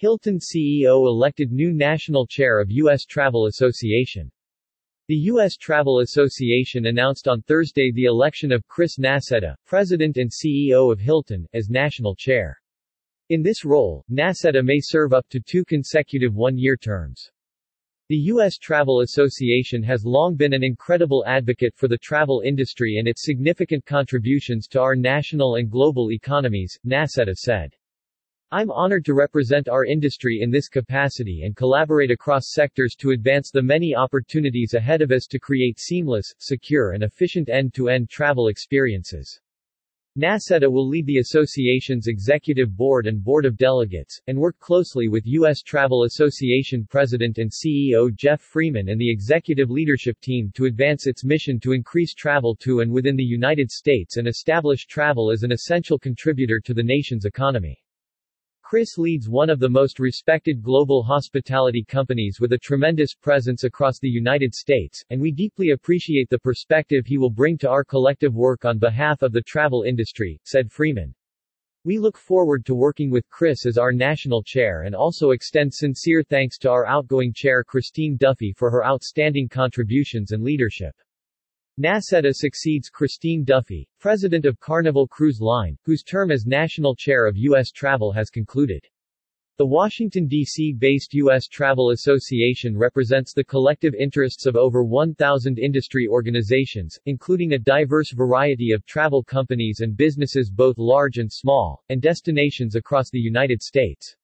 Hilton CEO elected new national chair of U.S. Travel Association. The U.S. Travel Association announced on Thursday the election of Chris Nassetta, president and CEO of Hilton, as national chair. In this role, Nassetta may serve up to two consecutive one-year terms. The U.S. Travel Association has long been an incredible advocate for the travel industry and its significant contributions to our national and global economies, Nassetta said. I'm honored to represent our industry in this capacity and collaborate across sectors to advance the many opportunities ahead of us to create seamless, secure and efficient end-to-end travel experiences. Nassetta will lead the association's executive board and board of delegates, and work closely with U.S. Travel Association President and CEO Jeff Freeman and the executive leadership team to advance its mission to increase travel to and within the United States and establish travel as an essential contributor to the nation's economy. Chris leads one of the most respected global hospitality companies with a tremendous presence across the United States, and we deeply appreciate the perspective he will bring to our collective work on behalf of the travel industry, said Freeman. We look forward to working with Chris as our national chair and also extend sincere thanks to our outgoing chair Christine Duffy for her outstanding contributions and leadership. Nassetta succeeds Christine Duffy, president of Carnival Cruise Line, whose term as national chair of U.S. Travel has concluded. The Washington, D.C.-based U.S. Travel Association represents the collective interests of over 1,000 industry organizations, including a diverse variety of travel companies and businesses both large and small, and destinations across the United States.